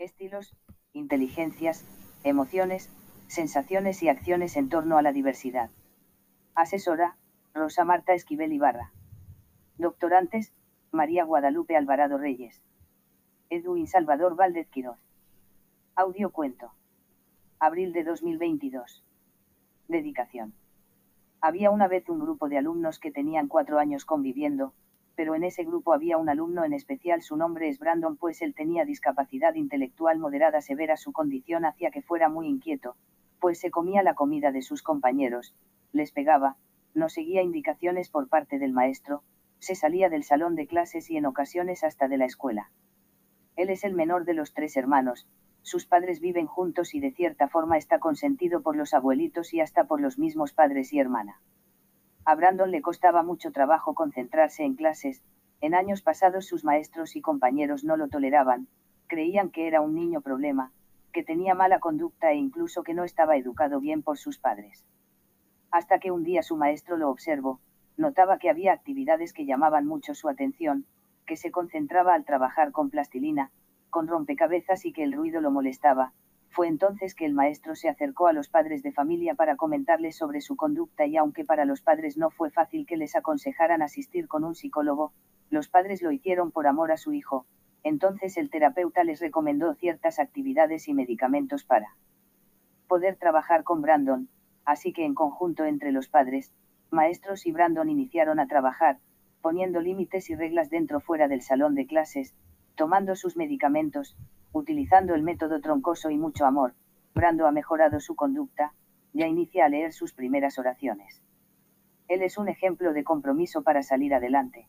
estilos, inteligencias, emociones, sensaciones y acciones en torno a la diversidad. Asesora, Rosa Marta Esquivel Ibarra. Doctorantes, María Guadalupe Alvarado Reyes. Edwin Salvador Valdez Quiroz. Audio cuento. Abril de 2022. Dedicación. Había una vez un grupo de alumnos que tenían cuatro años conviviendo, pero en ese grupo había un alumno en especial, su nombre es Brandon, pues él tenía discapacidad intelectual moderada severa, su condición hacía que fuera muy inquieto, pues se comía la comida de sus compañeros, les pegaba, no seguía indicaciones por parte del maestro, se salía del salón de clases y en ocasiones hasta de la escuela. Él es el menor de los tres hermanos, sus padres viven juntos y de cierta forma está consentido por los abuelitos y hasta por los mismos padres y hermana. A Brandon le costaba mucho trabajo concentrarse en clases, en años pasados sus maestros y compañeros no lo toleraban, creían que era un niño problema, que tenía mala conducta e incluso que no estaba educado bien por sus padres. Hasta que un día su maestro lo observó, notaba que había actividades que llamaban mucho su atención, que se concentraba al trabajar con plastilina, con rompecabezas y que el ruido lo molestaba, fue entonces que el maestro se acercó a los padres de familia para comentarles sobre su conducta y aunque para los padres no fue fácil que les aconsejaran asistir con un psicólogo, los padres lo hicieron por amor a su hijo, entonces el terapeuta les recomendó ciertas actividades y medicamentos para poder trabajar con Brandon, así que en conjunto entre los padres, maestros y Brandon iniciaron a trabajar, poniendo límites y reglas dentro fuera del salón de clases, tomando sus medicamentos, utilizando el método troncoso y mucho amor, Brando ha mejorado su conducta, ya inicia a leer sus primeras oraciones. Él es un ejemplo de compromiso para salir adelante.